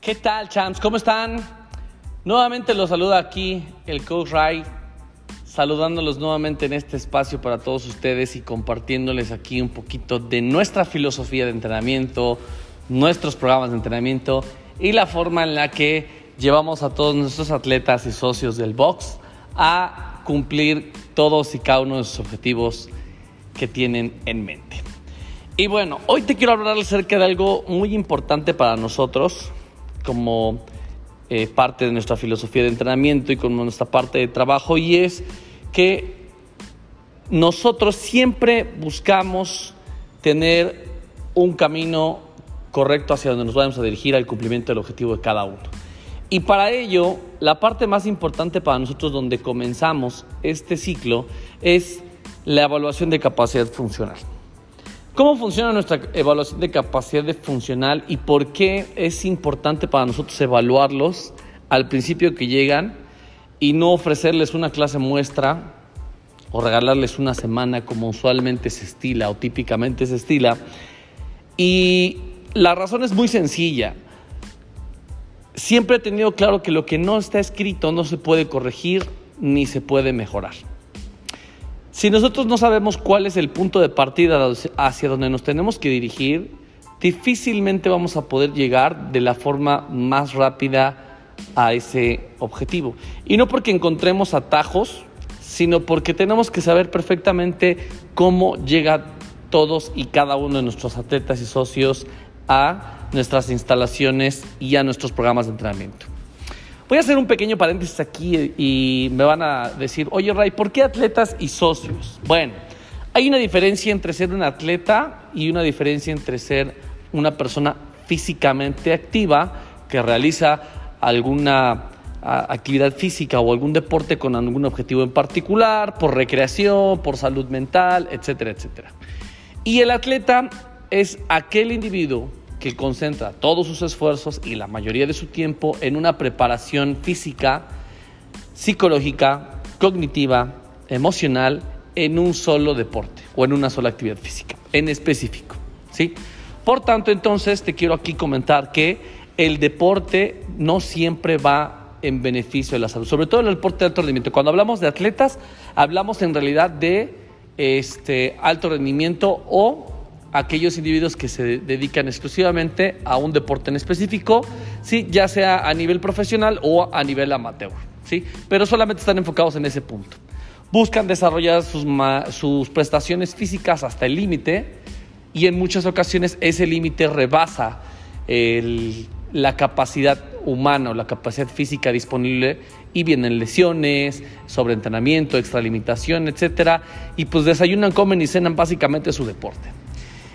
¿Qué tal, champs? ¿Cómo están? Nuevamente los saluda aquí el coach Ray, saludándolos nuevamente en este espacio para todos ustedes y compartiéndoles aquí un poquito de nuestra filosofía de entrenamiento, nuestros programas de entrenamiento y la forma en la que llevamos a todos nuestros atletas y socios del box a cumplir todos y cada uno de sus objetivos que tienen en mente. Y bueno, hoy te quiero hablar acerca de algo muy importante para nosotros como eh, parte de nuestra filosofía de entrenamiento y como nuestra parte de trabajo y es que nosotros siempre buscamos tener un camino correcto hacia donde nos vamos a dirigir al cumplimiento del objetivo de cada uno. Y para ello, la parte más importante para nosotros donde comenzamos este ciclo es la evaluación de capacidad funcional. ¿Cómo funciona nuestra evaluación de capacidad de funcional y por qué es importante para nosotros evaluarlos al principio que llegan y no ofrecerles una clase muestra o regalarles una semana como usualmente se estila o típicamente se estila? Y la razón es muy sencilla. Siempre he tenido claro que lo que no está escrito no se puede corregir ni se puede mejorar. Si nosotros no sabemos cuál es el punto de partida hacia donde nos tenemos que dirigir, difícilmente vamos a poder llegar de la forma más rápida a ese objetivo. Y no porque encontremos atajos, sino porque tenemos que saber perfectamente cómo llega todos y cada uno de nuestros atletas y socios a nuestras instalaciones y a nuestros programas de entrenamiento. Voy a hacer un pequeño paréntesis aquí y me van a decir, oye Ray, ¿por qué atletas y socios? Bueno, hay una diferencia entre ser un atleta y una diferencia entre ser una persona físicamente activa que realiza alguna actividad física o algún deporte con algún objetivo en particular, por recreación, por salud mental, etcétera, etcétera. Y el atleta es aquel individuo que concentra todos sus esfuerzos y la mayoría de su tiempo en una preparación física, psicológica, cognitiva, emocional en un solo deporte o en una sola actividad física en específico, ¿sí? Por tanto, entonces te quiero aquí comentar que el deporte no siempre va en beneficio de la salud, sobre todo en el deporte de alto rendimiento. Cuando hablamos de atletas, hablamos en realidad de este alto rendimiento o aquellos individuos que se dedican exclusivamente a un deporte en específico, ¿sí? ya sea a nivel profesional o a nivel amateur, ¿sí? pero solamente están enfocados en ese punto. Buscan desarrollar sus, prestaciones físicas hasta el límite y en muchas ocasiones ese límite rebasa la capacidad humana o la capacidad física disponible y vienen lesiones, sobreentrenamiento, extralimitación, etcétera, y pues desayunan, comen y cenan básicamente su deporte.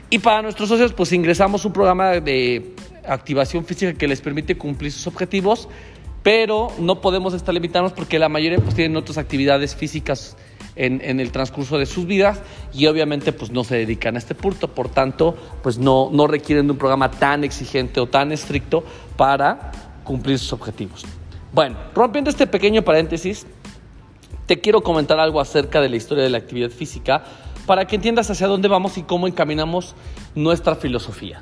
Y para nuestros socios, pues ingresamos un programa de activación física que les permite cumplir sus objetivos, pero no podemos estar limitados porque la mayoría pues tienen otras actividades físicas en, el transcurso de sus vidas y obviamente pues no se dedican a este punto, por tanto pues no, no requieren de un programa tan exigente o tan estricto para cumplir sus objetivos. Bueno, rompiendo este pequeño paréntesis, te quiero comentar algo acerca de la historia de la actividad física para que entiendas hacia dónde vamos y cómo encaminamos nuestra filosofía.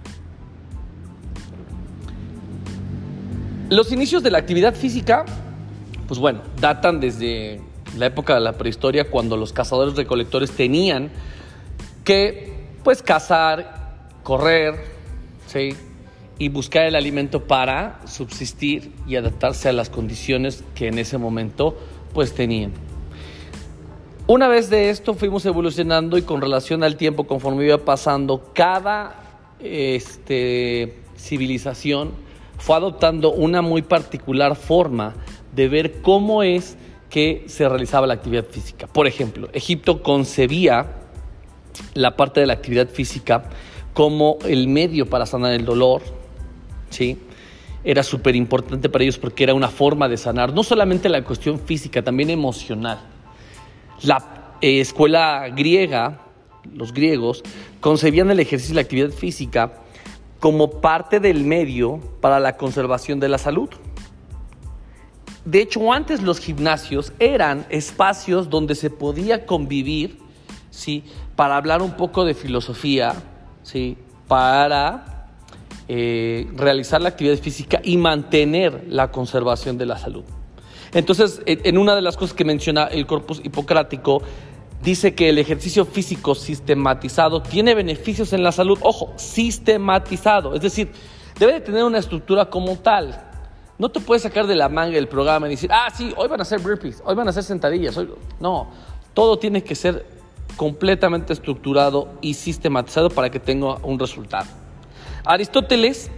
Los inicios de la actividad física, pues bueno, datan desde la época de la prehistoria cuando los cazadores recolectores tenían que pues cazar, correr, ¿sí? y buscar el alimento para subsistir y adaptarse a las condiciones que en ese momento pues tenían. Una vez de esto fuimos evolucionando y con relación al tiempo, conforme iba pasando, cada este, civilización fue adoptando una muy particular forma de ver cómo es que se realizaba la actividad física. Por ejemplo, Egipto concebía la parte de la actividad física como el medio para sanar el dolor, ¿sí? Era súper importante para ellos porque era una forma de sanar, no solamente la cuestión física, también emocional. La eh, escuela griega, los griegos, concebían el ejercicio y la actividad física como parte del medio para la conservación de la salud. De hecho, antes los gimnasios eran espacios donde se podía convivir, ¿sí? Para hablar un poco de filosofía, ¿sí? Para eh, realizar la actividad física y mantener la conservación de la salud. Entonces, en una de las cosas que menciona el corpus hipocrático, dice que el ejercicio físico sistematizado tiene beneficios en la salud. Ojo, sistematizado, es decir, debe de tener una estructura como tal. No te puedes sacar de la manga el programa y decir, ah, sí, hoy van a hacer burpees, hoy van a hacer sentadillas. Hoy... No, todo tiene que ser completamente estructurado y sistematizado para que tenga un resultado. Aristóteles,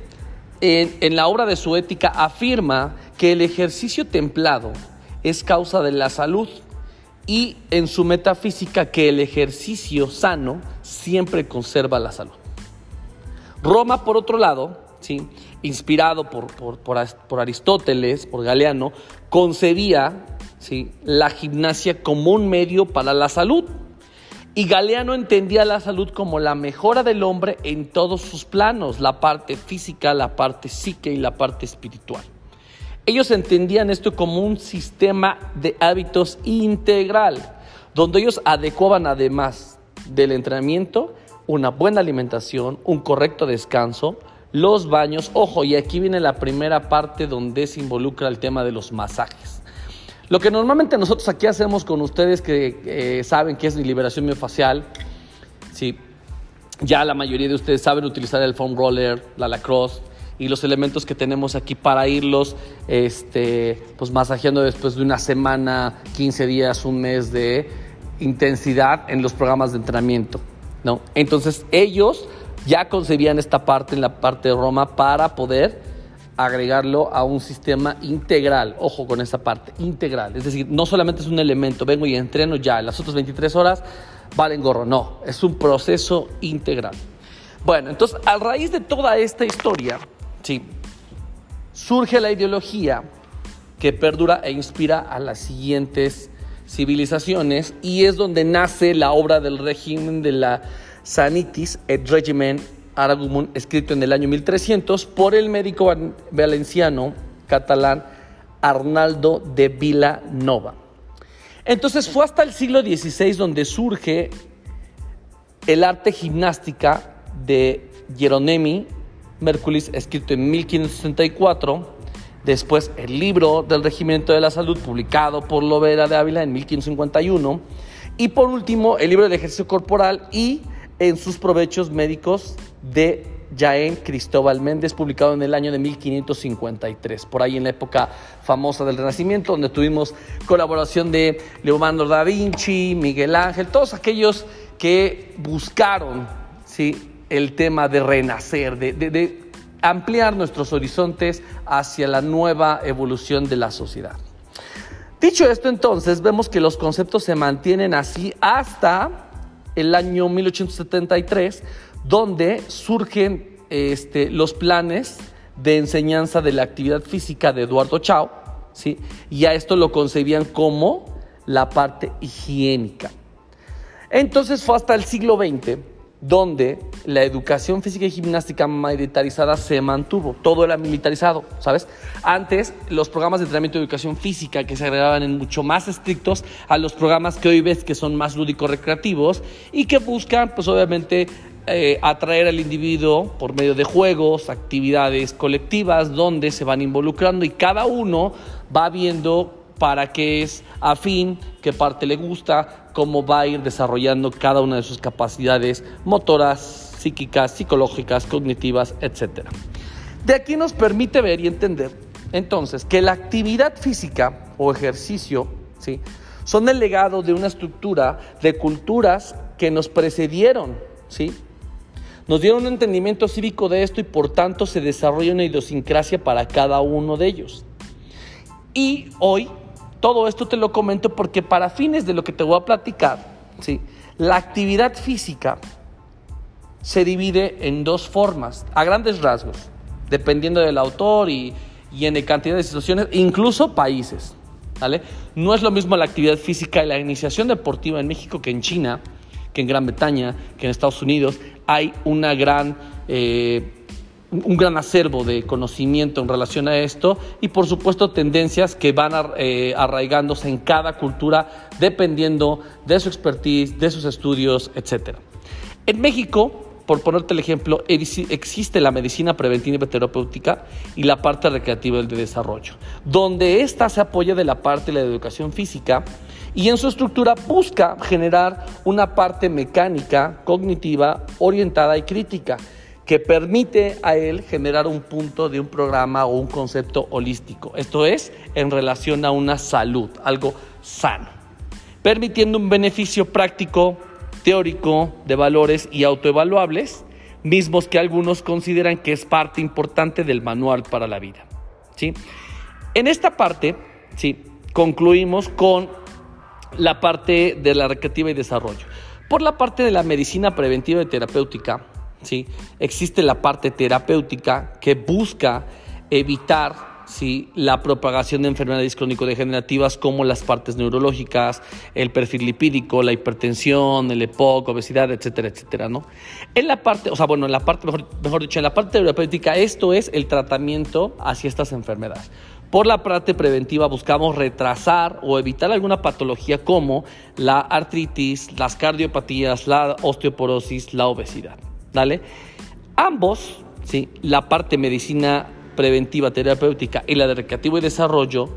en, la obra de su ética, afirma que el ejercicio templado es causa de la salud y en su metafísica que el ejercicio sano siempre conserva la salud. Roma, por otro lado, ¿sí? inspirado por, por, Aristóteles, por Galeano, concebía ¿sí? la gimnasia como un medio para la salud. Y Galeano entendía la salud como la mejora del hombre en todos sus planos, la parte física, la parte psique y la parte espiritual. Ellos entendían esto como un sistema de hábitos integral, donde ellos adecuaban además del entrenamiento una buena alimentación, un correcto descanso, los baños, ojo, y aquí viene la primera parte donde se involucra el tema de los masajes. Lo que normalmente nosotros aquí hacemos con ustedes que eh, saben que es liberación miofacial, sí, ya la mayoría de ustedes saben utilizar el foam roller, la lacrosse y los elementos que tenemos aquí para irlos este, pues masajeando después de una semana, 15 días, un mes de intensidad en los programas de entrenamiento. ¿no? Entonces ellos ya concebían esta parte en la parte de Roma para poder agregarlo a un sistema integral. Ojo con esa parte, integral. Es decir, no solamente es un elemento, vengo y entreno ya, las otras 23 horas valen gorro. No, es un proceso integral. Bueno, entonces, a raíz de toda esta historia, sí, surge la ideología que perdura e inspira a las siguientes civilizaciones y es donde nace la obra del régimen de la Sanitis et Regimen Aragumon, escrito en el año 1300 por el médico valenciano catalán Arnaldo de Vilanova. Entonces fue hasta el siglo XVI donde surge el arte gimnástica de Jeronimi Merculis, escrito en 1564, después el libro del Regimiento de la Salud, publicado por Lovera de Ávila en 1551, y por último el libro del ejercicio corporal y en sus provechos médicos de Jaén Cristóbal Méndez, publicado en el año de 1553, por ahí en la época famosa del Renacimiento, donde tuvimos colaboración de Leonardo da Vinci, Miguel Ángel, todos aquellos que buscaron ¿sí? el tema de renacer, de, de ampliar nuestros horizontes hacia la nueva evolución de la sociedad. Dicho esto, entonces, vemos que los conceptos se mantienen así hasta el año 1873, donde surgen este, los planes de enseñanza de la actividad física de Eduardo Chao, ¿sí? y a esto lo concebían como la parte higiénica. Entonces fue hasta el siglo XX donde la educación física y gimnástica militarizada se mantuvo, todo era militarizado, ¿sabes? Antes los programas de entrenamiento de educación física que se agregaban en mucho más estrictos a los programas que hoy ves que son más lúdicos recreativos y que buscan pues obviamente eh, atraer al individuo por medio de juegos, actividades colectivas donde se van involucrando y cada uno va viendo para qué es afín, qué parte le gusta, cómo va a ir desarrollando cada una de sus capacidades motoras, psíquicas, psicológicas, cognitivas, etc. De aquí nos permite ver y entender entonces que la actividad física o ejercicio ¿sí? son el legado de una estructura de culturas que nos precedieron, ¿sí? Nos dieron un entendimiento cívico de esto y por tanto se desarrolla una idiosincrasia para cada uno de ellos. Y hoy todo esto te lo comento porque para fines de lo que te voy a platicar, ¿sí? la actividad física se divide en dos formas, a grandes rasgos, dependiendo del autor y, y en cantidad de situaciones, incluso países. ¿vale? No es lo mismo la actividad física y la iniciación deportiva en México que en China, que en Gran Bretaña, que en Estados Unidos hay una gran, eh, un gran acervo de conocimiento en relación a esto y por supuesto tendencias que van eh, arraigándose en cada cultura dependiendo de su expertise, de sus estudios, etc. En México por ponerte el ejemplo, existe la medicina preventiva y terapéutica y la parte recreativa del desarrollo, donde ésta se apoya de la parte de la educación física y en su estructura busca generar una parte mecánica, cognitiva, orientada y crítica que permite a él generar un punto de un programa o un concepto holístico. Esto es en relación a una salud, algo sano, permitiendo un beneficio práctico teórico de valores y autoevaluables, mismos que algunos consideran que es parte importante del manual para la vida. ¿sí? En esta parte, ¿sí? concluimos con la parte de la recreativa y desarrollo. Por la parte de la medicina preventiva y terapéutica, existe la parte terapéutica que busca evitar ¿sí? la propagación de enfermedades crónico-degenerativas como las partes neurológicas, el perfil lipídico, la hipertensión, el EPOC, obesidad, etcétera, etcétera, ¿no? En la parte, o sea, bueno, en la parte, mejor, mejor dicho, en la parte terapéutica, esto es el tratamiento hacia estas enfermedades. Por la parte preventiva buscamos retrasar o evitar alguna patología como la artritis, las cardiopatías, la osteoporosis, la obesidad. Ambos, ¿sí? la parte medicina preventiva terapéutica y la de recreativo y desarrollo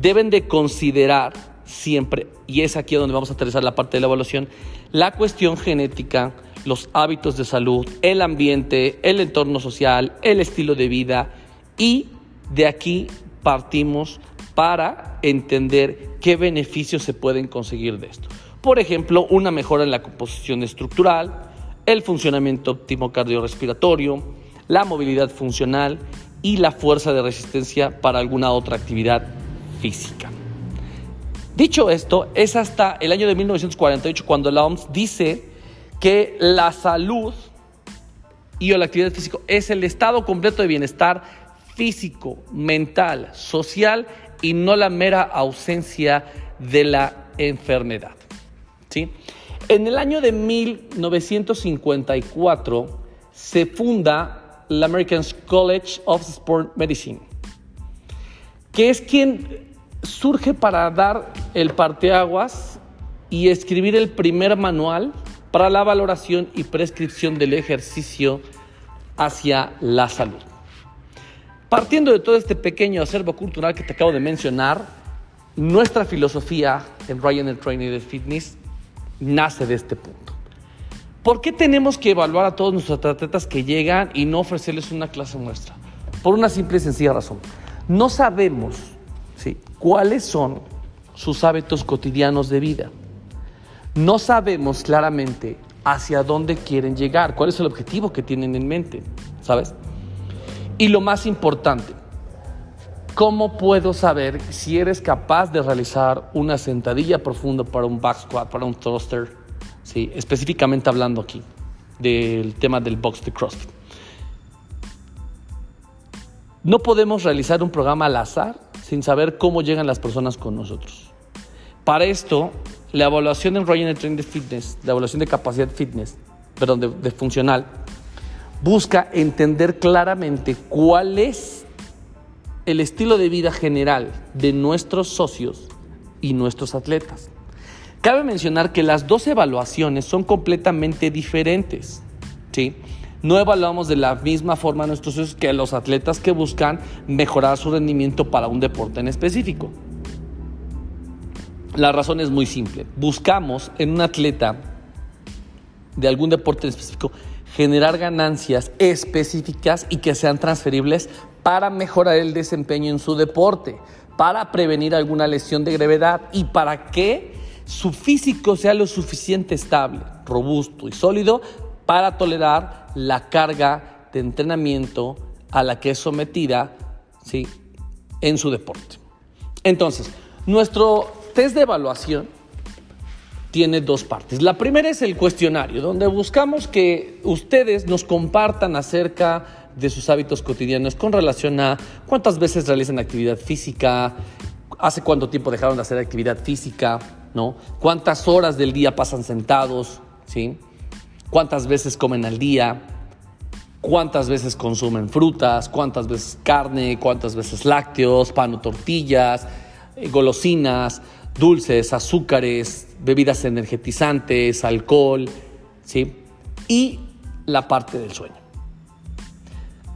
deben de considerar siempre, y es aquí donde vamos a aterrizar la parte de la evaluación, la cuestión genética, los hábitos de salud, el ambiente, el entorno social, el estilo de vida y de aquí partimos para entender qué beneficios se pueden conseguir de esto. Por ejemplo, una mejora en la composición estructural, el funcionamiento óptimo cardiorrespiratorio, la movilidad funcional y la fuerza de resistencia para alguna otra actividad física. Dicho esto, es hasta el año de 1948 cuando la OMS dice que la salud y la actividad física es el estado completo de bienestar físico, mental, social y no la mera ausencia de la enfermedad. ¿Sí? En el año de 1954 se funda la American College of Sport Medicine, que es quien surge para dar el parteaguas y escribir el primer manual para la valoración y prescripción del ejercicio hacia la salud. Partiendo de todo este pequeño acervo cultural que te acabo de mencionar, nuestra filosofía en Ryan Training Fitness nace de este punto. ¿Por qué tenemos que evaluar a todos nuestros atletas que llegan y no ofrecerles una clase muestra? Por una simple y sencilla razón. No sabemos ¿sí? cuáles son sus hábitos cotidianos de vida. No sabemos claramente hacia dónde quieren llegar, cuál es el objetivo que tienen en mente, ¿sabes? Y lo más importante, ¿cómo puedo saber si eres capaz de realizar una sentadilla profunda para un back squat, para un thruster, ¿sí? específicamente hablando aquí del tema del box de CrossFit. No podemos realizar un programa al azar sin saber cómo llegan las personas con nosotros. Para esto, la evaluación en Royal Training de Fitness, la evaluación de capacidad fitness, perdón, de, de funcional, busca entender claramente cuál es el estilo de vida general de nuestros socios y nuestros atletas. Cabe mencionar que las dos evaluaciones son completamente diferentes. ¿sí? No evaluamos de la misma forma a nuestros socios que a los atletas que buscan mejorar su rendimiento para un deporte en específico. La razón es muy simple. Buscamos en un atleta de algún deporte en específico generar ganancias específicas y que sean transferibles para mejorar el desempeño en su deporte, para prevenir alguna lesión de gravedad y para que su físico sea lo suficiente estable, robusto y sólido para tolerar la carga de entrenamiento a la que es sometida ¿sí? en su deporte. Entonces, nuestro test de evaluación tiene dos partes. La primera es el cuestionario, donde buscamos que ustedes nos compartan acerca de sus hábitos cotidianos con relación a cuántas veces realizan actividad física, hace cuánto tiempo dejaron de hacer actividad física, ¿no? ¿Cuántas horas del día pasan sentados? ¿Sí? ¿Cuántas veces comen al día? ¿Cuántas veces consumen frutas? ¿Cuántas veces carne? ¿Cuántas veces lácteos, pan o tortillas? Eh, golosinas, dulces, azúcares, bebidas energetizantes, alcohol, ¿sí? Y la parte del sueño.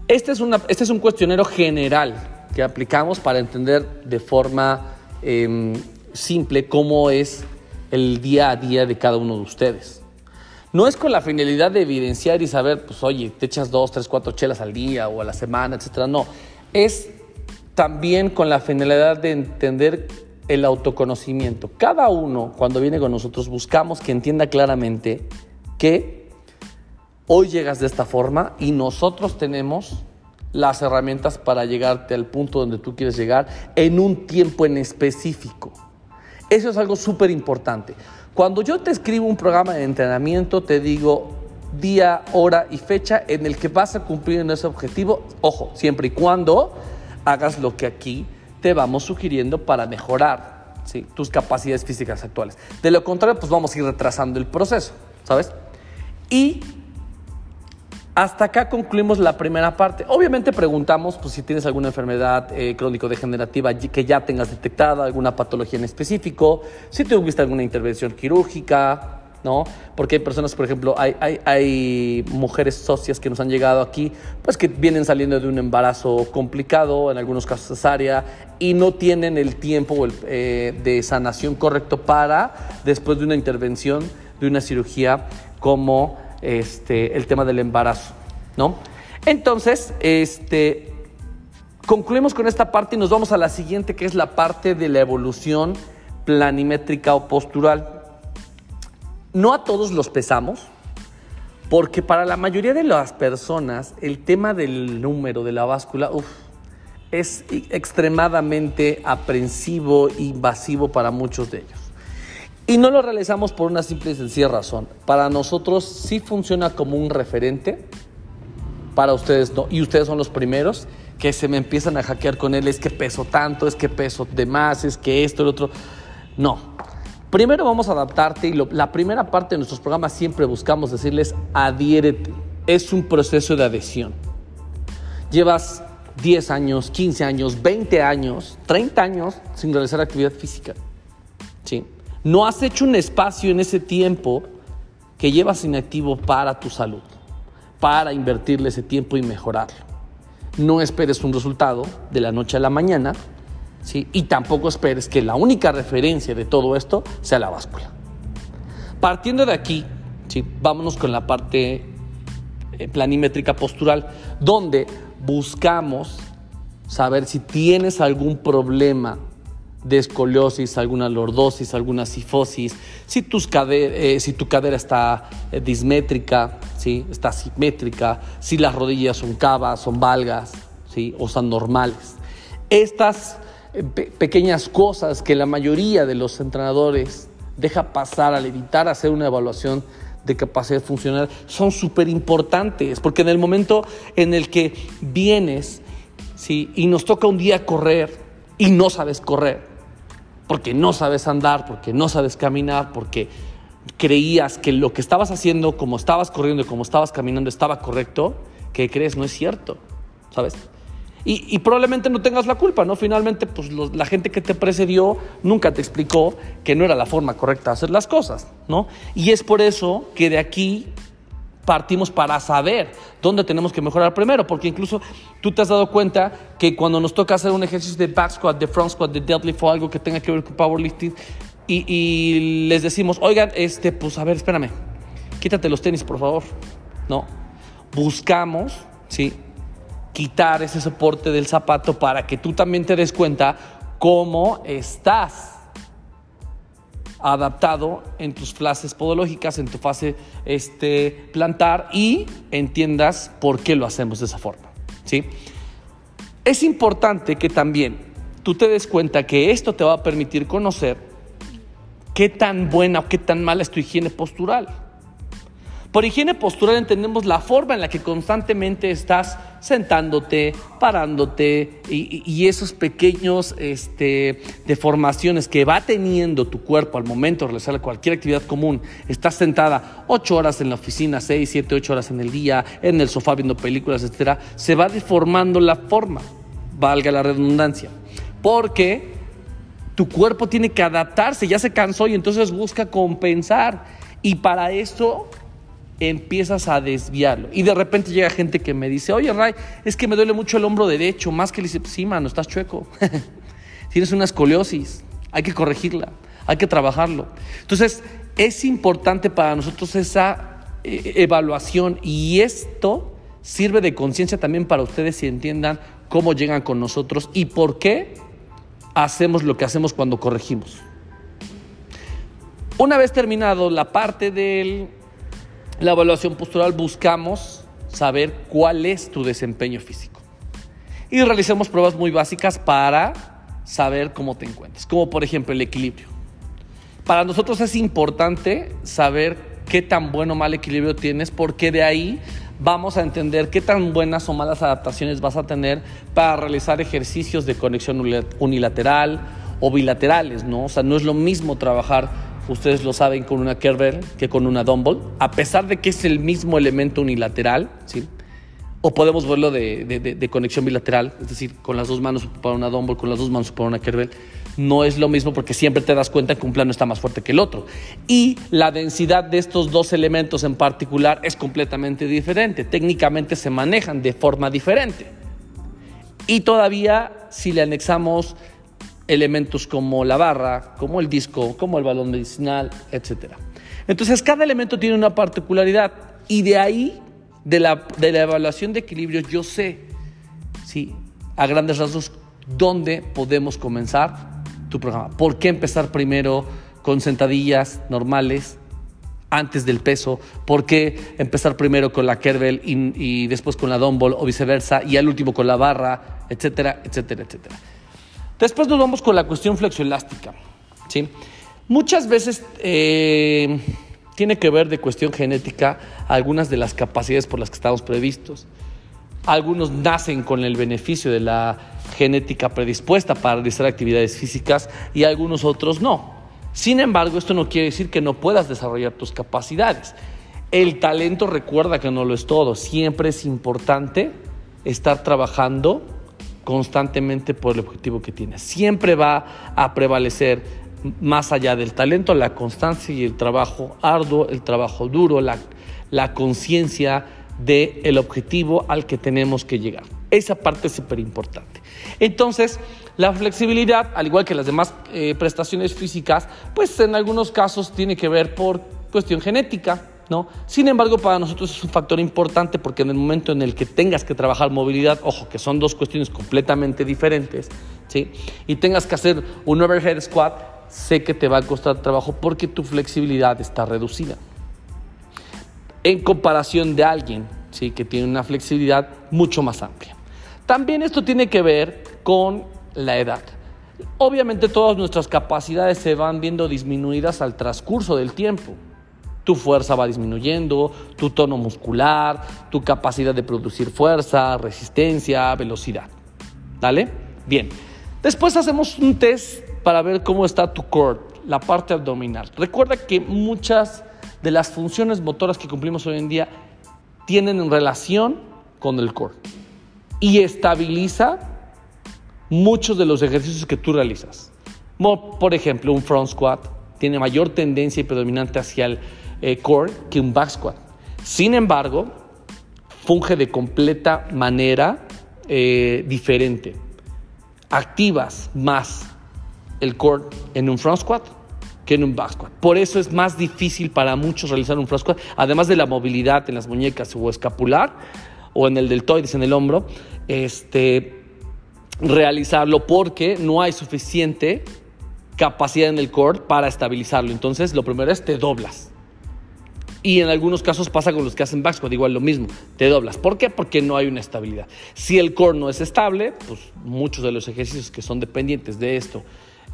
Este es, una, este es un cuestionario general que aplicamos para entender de forma em, simple cómo es el día a día de cada uno de ustedes. No es con la finalidad de evidenciar y saber, pues oye, te echas dos, tres, cuatro chelas al día o a la semana, etcétera. No, es también con la finalidad de entender el autoconocimiento. Cada uno, cuando viene con nosotros, buscamos que entienda claramente que hoy llegas de esta forma y nosotros tenemos las herramientas para llegarte al punto donde tú quieres llegar en un tiempo en específico. Eso es algo súper importante. Cuando yo te escribo un programa de entrenamiento, te digo día, hora y fecha en el que vas a cumplir en ese objetivo, ojo, siempre y cuando hagas lo que aquí te vamos sugiriendo para mejorar tus capacidades físicas actuales. De lo contrario, pues vamos a ir retrasando el proceso, ¿sabes? Y hasta acá concluimos la primera parte. Obviamente preguntamos pues, si tienes alguna enfermedad eh, crónico-degenerativa que ya tengas detectada, alguna patología en específico, si tuviste alguna intervención quirúrgica, ¿no? Porque hay personas, por ejemplo, hay, mujeres socias que nos han llegado aquí, pues que vienen saliendo de un embarazo complicado, en algunos casos cesárea, y no tienen el tiempo eh, de sanación correcto para, después de una intervención, de una cirugía, como este, el tema del embarazo, ¿no? Entonces, este, concluimos con esta parte y nos vamos a la siguiente, que es la parte de la evolución planimétrica o postural. No a todos los pesamos, porque para la mayoría de las personas el tema del número de la báscula es extremadamente aprensivo, invasivo para muchos de ellos. Y no lo realizamos por una simple y sencilla razón. Para nosotros sí funciona como un referente, para ustedes no. Y ustedes son los primeros que se me empiezan a hackear con él, es que peso tanto, es que peso de más, es que esto, el otro. No, Primero vamos a adaptarte y la primera parte de nuestros programas siempre buscamos decirles adhiérete. Es un proceso de adhesión. Llevas 10 años, 15 años, 20 años, 30 años sin realizar actividad física. ¿Sí? No has hecho un espacio en ese tiempo que llevas inactivo para tu salud, para invertirle ese tiempo y mejorarlo. No esperes un resultado de la noche a la mañana y tampoco esperes que la única referencia de todo esto sea la báscula. Partiendo de aquí, ¿sí? vámonos con la parte eh, planimétrica postural, donde buscamos saber si tienes algún problema de escoliosis, alguna lordosis, alguna sifosis, si, tus eh, si tu cadera está eh, dismétrica, está simétrica, si las rodillas son cavas, son valgas ¿sí? o son normales. Estas pequeñas cosas que la mayoría de los entrenadores deja pasar al evitar hacer una evaluación de capacidad funcional son súper importantes, porque en el momento en el que vienes ¿sí? y nos toca un día correr y no sabes correr, porque no sabes andar, porque no sabes caminar, porque creías que lo que estabas haciendo, como estabas corriendo y como estabas caminando, estaba correcto, que crees no es cierto, ¿sabes? Y, probablemente no tengas la culpa, ¿no? Finalmente, pues la gente que te precedió nunca te explicó que no era la forma correcta de hacer las cosas, ¿no? Y es por eso que de aquí partimos para saber dónde tenemos que mejorar primero, porque incluso tú te has dado cuenta que cuando nos toca hacer un ejercicio de back squat, de front squat, de deadlift o algo que tenga que ver con powerlifting, y, y les decimos, oigan, este, pues a ver, espérame, quítate los tenis, por favor, ¿no? Buscamos, ¿sí? Quitar ese soporte del zapato para que tú también te des cuenta cómo estás adaptado en tus fases podológicas, en tu fase este, plantar y entiendas por qué lo hacemos de esa forma. ¿sí? Es importante que también tú te des cuenta que esto te va a permitir conocer qué tan buena o qué tan mala es tu higiene postural. Por higiene postural entendemos la forma en la que constantemente estás sentándote, parándote y, esos pequeños este, deformaciones que va teniendo tu cuerpo al momento de realizar cualquier actividad común. Estás sentada ocho horas en la oficina, seis, siete, ocho horas en el día, en el sofá viendo películas, etcétera. Se va deformando la forma, valga la redundancia, porque tu cuerpo tiene que adaptarse, ya se cansó y entonces busca compensar. Y para esto empiezas a desviarlo. Y de repente llega gente que me dice, oye Ray, es que me duele mucho el hombro derecho, más que le dice, sí, mano, estás chueco. Tienes una escoliosis, hay que corregirla, hay que trabajarlo. Entonces, es importante para nosotros esa eh, evaluación y esto sirve de conciencia también para ustedes y entiendan cómo llegan con nosotros y por qué hacemos lo que hacemos cuando corregimos. Una vez terminado la parte la evaluación postural, buscamos saber cuál es tu desempeño físico. Y realicemos pruebas muy básicas para saber cómo te encuentras, como por ejemplo el equilibrio. Para nosotros es importante saber qué tan bueno o mal equilibrio tienes, porque de ahí vamos a entender qué tan buenas o malas adaptaciones vas a tener para realizar ejercicios de conexión unilateral o bilaterales, ¿no? O sea, no es lo mismo trabajar, ustedes lo saben, con una kettlebell que con una dumbbell, a pesar de que es el mismo elemento unilateral, ¿sí? O podemos verlo de, conexión bilateral, es decir, con las dos manos para una dumbbell, con las dos manos para una kettlebell no es lo mismo porque siempre te das cuenta que un plano está más fuerte que el otro. Y la densidad de estos dos elementos en particular es completamente diferente. Técnicamente se manejan de forma diferente. Y todavía si le anexamos elementos como la barra, como el disco, como el balón medicinal, etc. Entonces cada elemento tiene una particularidad y de ahí, de la, de la evaluación de equilibrio, yo sé, sí, a grandes rasgos, dónde podemos comenzar tu programa. ¿Por qué empezar primero con sentadillas normales antes del peso? ¿Por qué empezar primero con la kettlebell y, después con la dumbbell o viceversa y al último con la barra, etcétera, etcétera, etcétera? Después nos vamos con la cuestión flexoelástica. ¿sí? Muchas veces eh, tiene que ver de cuestión genética algunas de las capacidades por las que estamos previstos. Algunos nacen con el beneficio de la genética predispuesta para realizar actividades físicas y algunos otros no. Sin embargo, esto no quiere decir que no puedas desarrollar tus capacidades. El talento recuerda que no lo es todo. Siempre es importante estar trabajando constantemente por el objetivo que tienes. Siempre va a prevalecer más allá del talento la constancia y el trabajo arduo, el trabajo duro, la, la conciencia del objetivo al que tenemos que llegar. Esa parte es súper importante. Entonces, la flexibilidad, al igual que las demás eh, prestaciones físicas, pues en algunos casos tiene que ver por cuestión genética, Sin embargo, para nosotros es un factor importante porque en el momento en el que tengas que trabajar movilidad, ojo, que son dos cuestiones completamente diferentes, ¿sí? Y tengas que hacer un overhead squat, sé que te va a costar trabajo porque tu flexibilidad está reducida en comparación de alguien ¿sí? que tiene una flexibilidad mucho más amplia. También esto tiene que ver con la edad. Obviamente todas nuestras capacidades se van viendo disminuidas al transcurso del tiempo. Tu fuerza va disminuyendo, tu tono muscular, tu capacidad de producir fuerza, resistencia, velocidad. ¿Dale? Bien. Después hacemos un test para ver cómo está tu core, la parte abdominal. Recuerda que muchas de las funciones motoras que cumplimos hoy en día tienen en relación con el core y estabiliza muchos de los ejercicios que tú realizas. Por ejemplo, un front squat tiene mayor tendencia y predominante hacia el eh, core que un back squat. Sin embargo, funge de completa manera eh, diferente. Activas más el core en un front squat que en un back squat. Por eso es más difícil para muchos realizar un front squat, además de la movilidad en las muñecas o escapular o en el deltoides en el hombro, este, realizarlo porque no hay suficiente capacidad en el core para estabilizarlo. Entonces, lo primero es te doblas. Y en algunos casos pasa con los que hacen back igual lo mismo, te doblas. ¿Por qué? Porque no hay una estabilidad. Si el core no es estable, pues muchos de los ejercicios que son dependientes de esto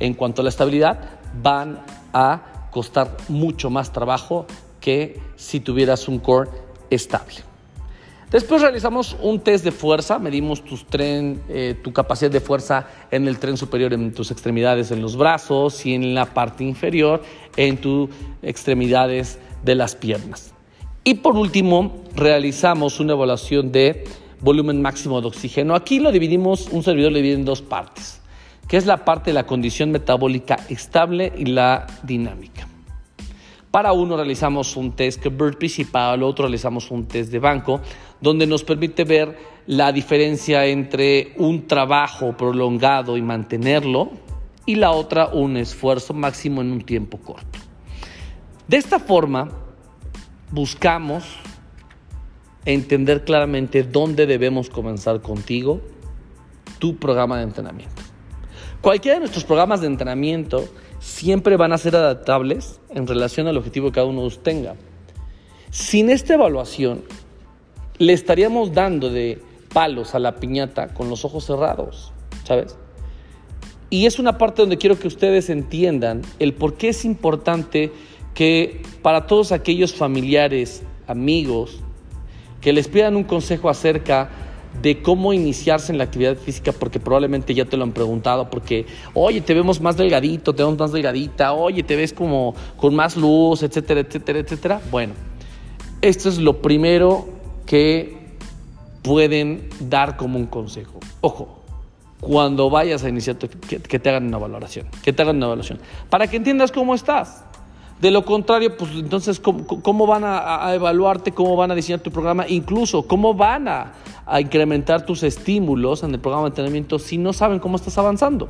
en cuanto a la estabilidad van a costar mucho más trabajo que si tuvieras un core estable. Después realizamos un test de fuerza, medimos tren, eh, tu capacidad de fuerza en el tren superior, en tus extremidades, en los brazos y en la parte inferior, en tus extremidades de las piernas. Y por último, realizamos una evaluación de volumen máximo de oxígeno. Aquí lo dividimos, un servidor lo divide en dos partes que es la parte de la condición metabólica estable y la dinámica. Para uno realizamos un test que burpees y para el otro realizamos un test de banco, donde nos permite ver la diferencia entre un trabajo prolongado y mantenerlo y la otra un esfuerzo máximo en un tiempo corto. De esta forma, buscamos entender claramente dónde debemos comenzar contigo tu programa de entrenamiento. Cualquiera de nuestros programas de entrenamiento siempre van a ser adaptables en relación al objetivo que cada uno de ustedes tenga. Sin esta evaluación, le estaríamos dando de palos a la piñata con los ojos cerrados, ¿sabes? Y es una parte donde quiero que ustedes entiendan el por qué es importante que para todos aquellos familiares, amigos, que les pidan un consejo acerca de cómo iniciarse en la actividad física, porque probablemente ya te lo han preguntado, porque, oye, te vemos más delgadito, te vemos más delgadita, oye, te ves como con más luz, etcétera, etcétera, etcétera. Bueno, esto es lo primero que pueden dar como un consejo. Ojo, cuando vayas a iniciar, que, te hagan una valoración, que te hagan una evaluación, para que entiendas cómo estás. De lo contrario, pues entonces, ¿cómo, van a, evaluarte? ¿Cómo van a diseñar tu programa? Incluso, ¿cómo van a, incrementar tus estímulos en el programa de entrenamiento si no saben cómo estás avanzando?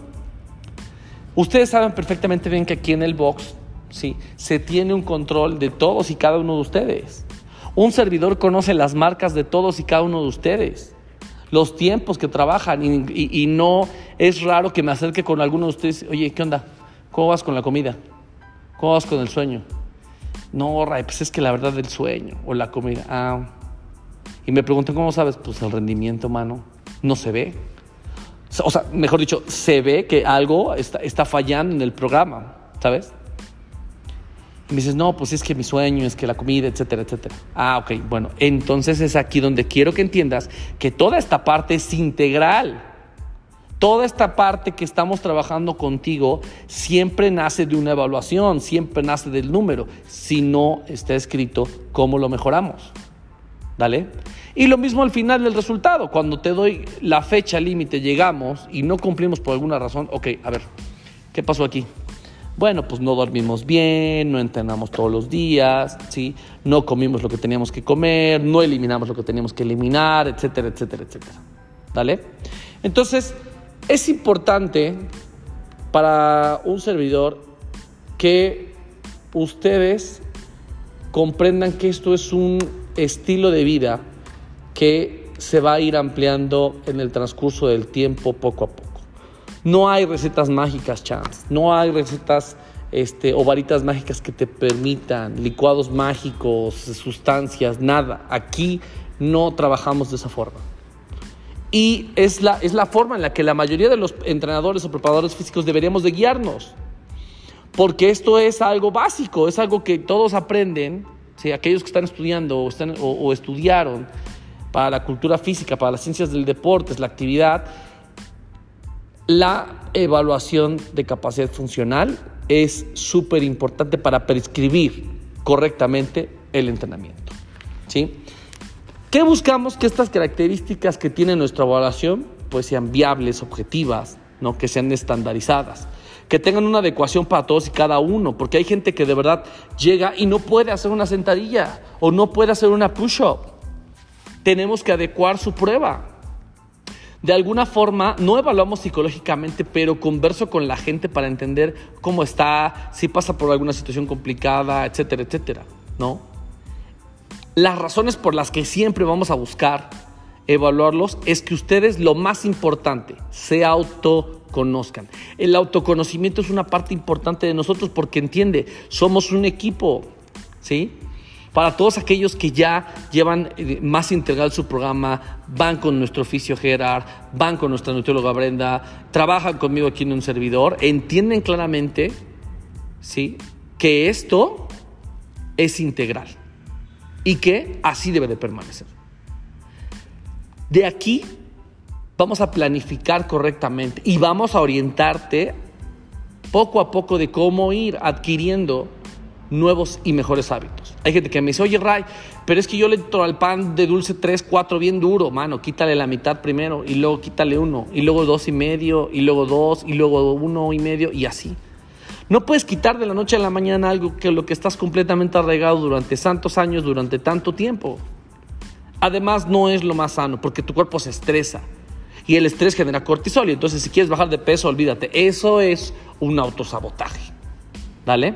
Ustedes saben perfectamente bien que aquí en el box, sí, se tiene un control de todos y cada uno de ustedes. Un servidor conoce las marcas de todos y cada uno de ustedes los tiempos que trabajan y, no es raro que me acerque con alguno de ustedes, oye, ¿qué onda? ¿Cómo vas con la comida? ¿Cómo vas con el sueño? No, Ray, pues es que la verdad del sueño o la comida. Ah. Y me preguntan, ¿cómo sabes? Pues el rendimiento, mano, no se ve. O sea, mejor dicho, se ve que algo está, está fallando en el programa, ¿sabes? Y me dices, no, pues es que mi sueño, es que la comida, etcétera, etcétera. Ah, ok, bueno, entonces es aquí donde quiero que entiendas que toda esta parte es integral. Toda esta parte que estamos trabajando contigo siempre nace de una evaluación, siempre nace del número, si no está escrito cómo lo mejoramos. ¿Dale? Y lo mismo al final del resultado, cuando te doy la fecha límite, llegamos y no cumplimos por alguna razón, ok, a ver, ¿qué pasó aquí? Bueno, pues no dormimos bien, no entrenamos todos los días, ¿sí? no comimos lo que teníamos que comer, no eliminamos lo que teníamos que eliminar, etcétera, etcétera, etcétera. ¿Dale? Entonces, es importante para un servidor que ustedes comprendan que esto es un estilo de vida que se va a ir ampliando en el transcurso del tiempo poco a poco. No hay recetas mágicas, chance. No hay recetas este, o varitas mágicas que te permitan, licuados mágicos, sustancias, nada. Aquí no trabajamos de esa forma. Y es la, es la forma en la que la mayoría de los entrenadores o preparadores físicos deberíamos de guiarnos. Porque esto es algo básico, es algo que todos aprenden, aquellos que están estudiando o, están, o, estudiaron para la cultura física, para las ciencias del deporte, es la actividad, la evaluación de capacidad funcional es súper importante para prescribir correctamente el entrenamiento. ¿sí? ¿Qué buscamos? Que estas características que tiene nuestra evaluación pues sean viables, objetivas, ¿no? que sean estandarizadas, que tengan una adecuación para todos y cada uno, porque hay gente que de verdad llega y no puede hacer una sentadilla o no puede hacer una push-up. Tenemos que adecuar su prueba. De alguna forma, no evaluamos psicológicamente, pero converso con la gente para entender cómo está, si pasa por alguna situación complicada, etcétera, etcétera, ¿no? Las razones por las que siempre vamos a buscar evaluarlos es que ustedes lo más importante, se autoconozcan. El autoconocimiento es una parte importante de nosotros porque entiende, somos un equipo, ¿sí? Para todos aquellos que ya llevan eh, más integral su programa, van con nuestro oficio Gerard, van con nuestra nutrióloga Brenda, trabajan conmigo aquí en un servidor, entienden claramente, ¿sí? Que esto es integral y que así debe de permanecer. De aquí vamos a planificar correctamente y vamos a orientarte poco a poco de cómo ir adquiriendo nuevos y mejores hábitos. Hay gente que me dice, oye Ray, pero es que yo le entro al pan de dulce 3, 4 bien duro, mano, quítale la mitad primero y luego quítale uno, y luego dos y medio, y luego dos, y luego uno y medio, y así. No puedes quitar de la noche a la mañana algo que lo que estás completamente arraigado durante tantos años, durante tanto tiempo. Además, no es lo más sano porque tu cuerpo se estresa y el estrés genera cortisol. Y entonces, si quieres bajar de peso, olvídate. Eso es un autosabotaje. ¿Vale?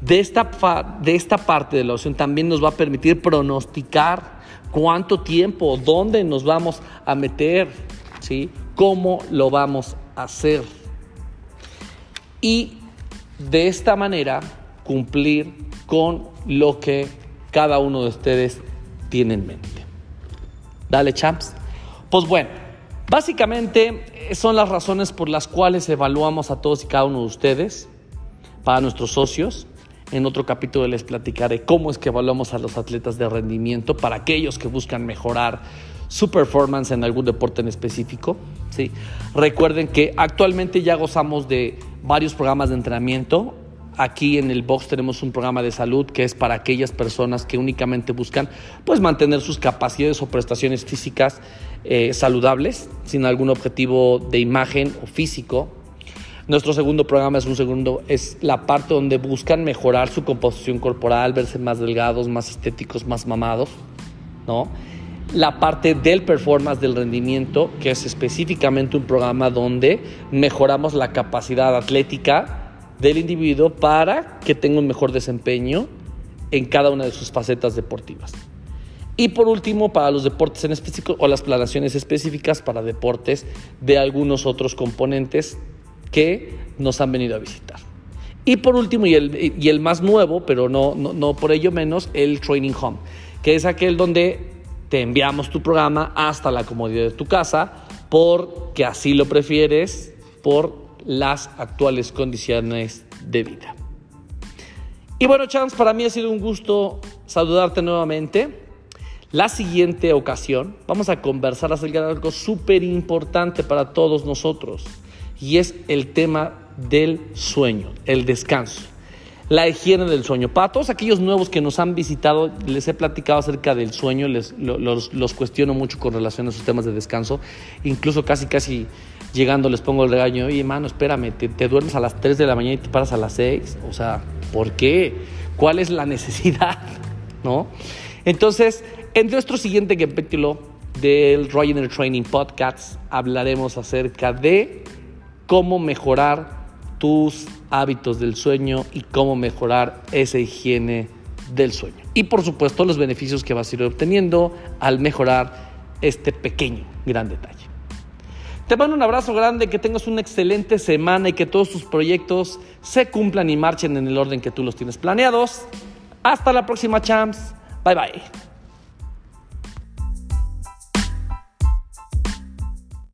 De esta, de esta parte de la opción también nos va a permitir pronosticar cuánto tiempo, dónde nos vamos a meter, ¿sí? cómo lo vamos a hacer. Y de esta manera cumplir con lo que cada uno de ustedes tiene en mente. Dale, champs. Pues bueno, básicamente eh, son las razones por las cuales evaluamos a todos y cada uno de ustedes, para nuestros socios. En otro capítulo les platicaré cómo es que evaluamos a los atletas de rendimiento para aquellos que buscan mejorar su performance en algún deporte en específico. ¿sí? Recuerden que actualmente ya gozamos de varios programas de entrenamiento Aquí en el box tenemos un programa de salud que es para aquellas personas que únicamente buscan pues mantener sus capacidades o prestaciones físicas eh, saludables sin algún objetivo de imagen o físico. Nuestro segundo programa es un segundo es la parte donde buscan mejorar su composición corporal, verse más delgados, más estéticos, más mamados, ¿no? La parte del performance del rendimiento, que es específicamente un programa donde mejoramos la capacidad atlética del individuo para que tenga un mejor desempeño en cada una de sus facetas deportivas. Y por último, para los deportes en específico o las planaciones específicas para deportes de algunos otros componentes que nos han venido a visitar. Y por último, y el, y el más nuevo, pero no, no, no por ello menos, el Training Home, que es aquel donde te enviamos tu programa hasta la comodidad de tu casa, porque así lo prefieres, por las actuales condiciones de vida. Y bueno, Chance, para mí ha sido un gusto saludarte nuevamente. La siguiente ocasión vamos a conversar acerca de algo súper importante para todos nosotros y es el tema del sueño, el descanso, la higiene del sueño. Para todos aquellos nuevos que nos han visitado, les he platicado acerca del sueño, les, los, cuestiono mucho con relación a sus temas de descanso, incluso casi, casi llegando les pongo el regaño, oye, mano, espérame, te, duermes a las 3 de la mañana y te paras a las 6. O sea, ¿por qué? ¿Cuál es la necesidad? ¿No? Entonces, en nuestro siguiente capítulo del Roger Training Podcast hablaremos acerca de cómo mejorar tus hábitos del sueño y cómo mejorar esa higiene del sueño. Y por supuesto los beneficios que vas a ir obteniendo al mejorar este pequeño, gran detalle. Te mando un abrazo grande, que tengas una excelente semana y que todos tus proyectos se cumplan y marchen en el orden que tú los tienes planeados. Hasta la próxima, champs. Bye bye.